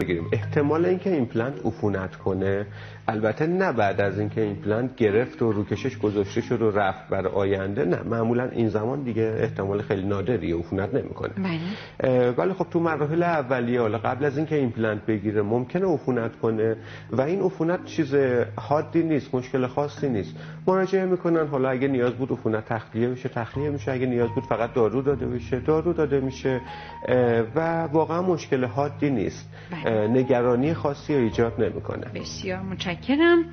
بگیریم. احتمال اینکه ایمپلنت عفونت کنه البته نه بعد از اینکه ایمپلنت گرفت و روکشش گذاشته شد و رفت بر آینده نه. معمولا این زمان دیگه احتمال خیلی نادری عفونت نمی‌کنه. بله. ولی خب تو مراحل اولیه حالا قبل از اینکه ایمپلنت بگیره ممکنه عفونت کنه و این عفونت چیز حادی نیست مشکل خاصی نیست. مراجعه می‌کنن حالا اگه نیاز بود عفونت تخلیه میشه تخلیه میشه. اگه نیاز بود فقط دارو داده بشه دارو داده میشه. و واقعا مشکل حادی نیست. بله. نگرانی خاصی ایجاد نمی‌کنه. بسیار متشکرم.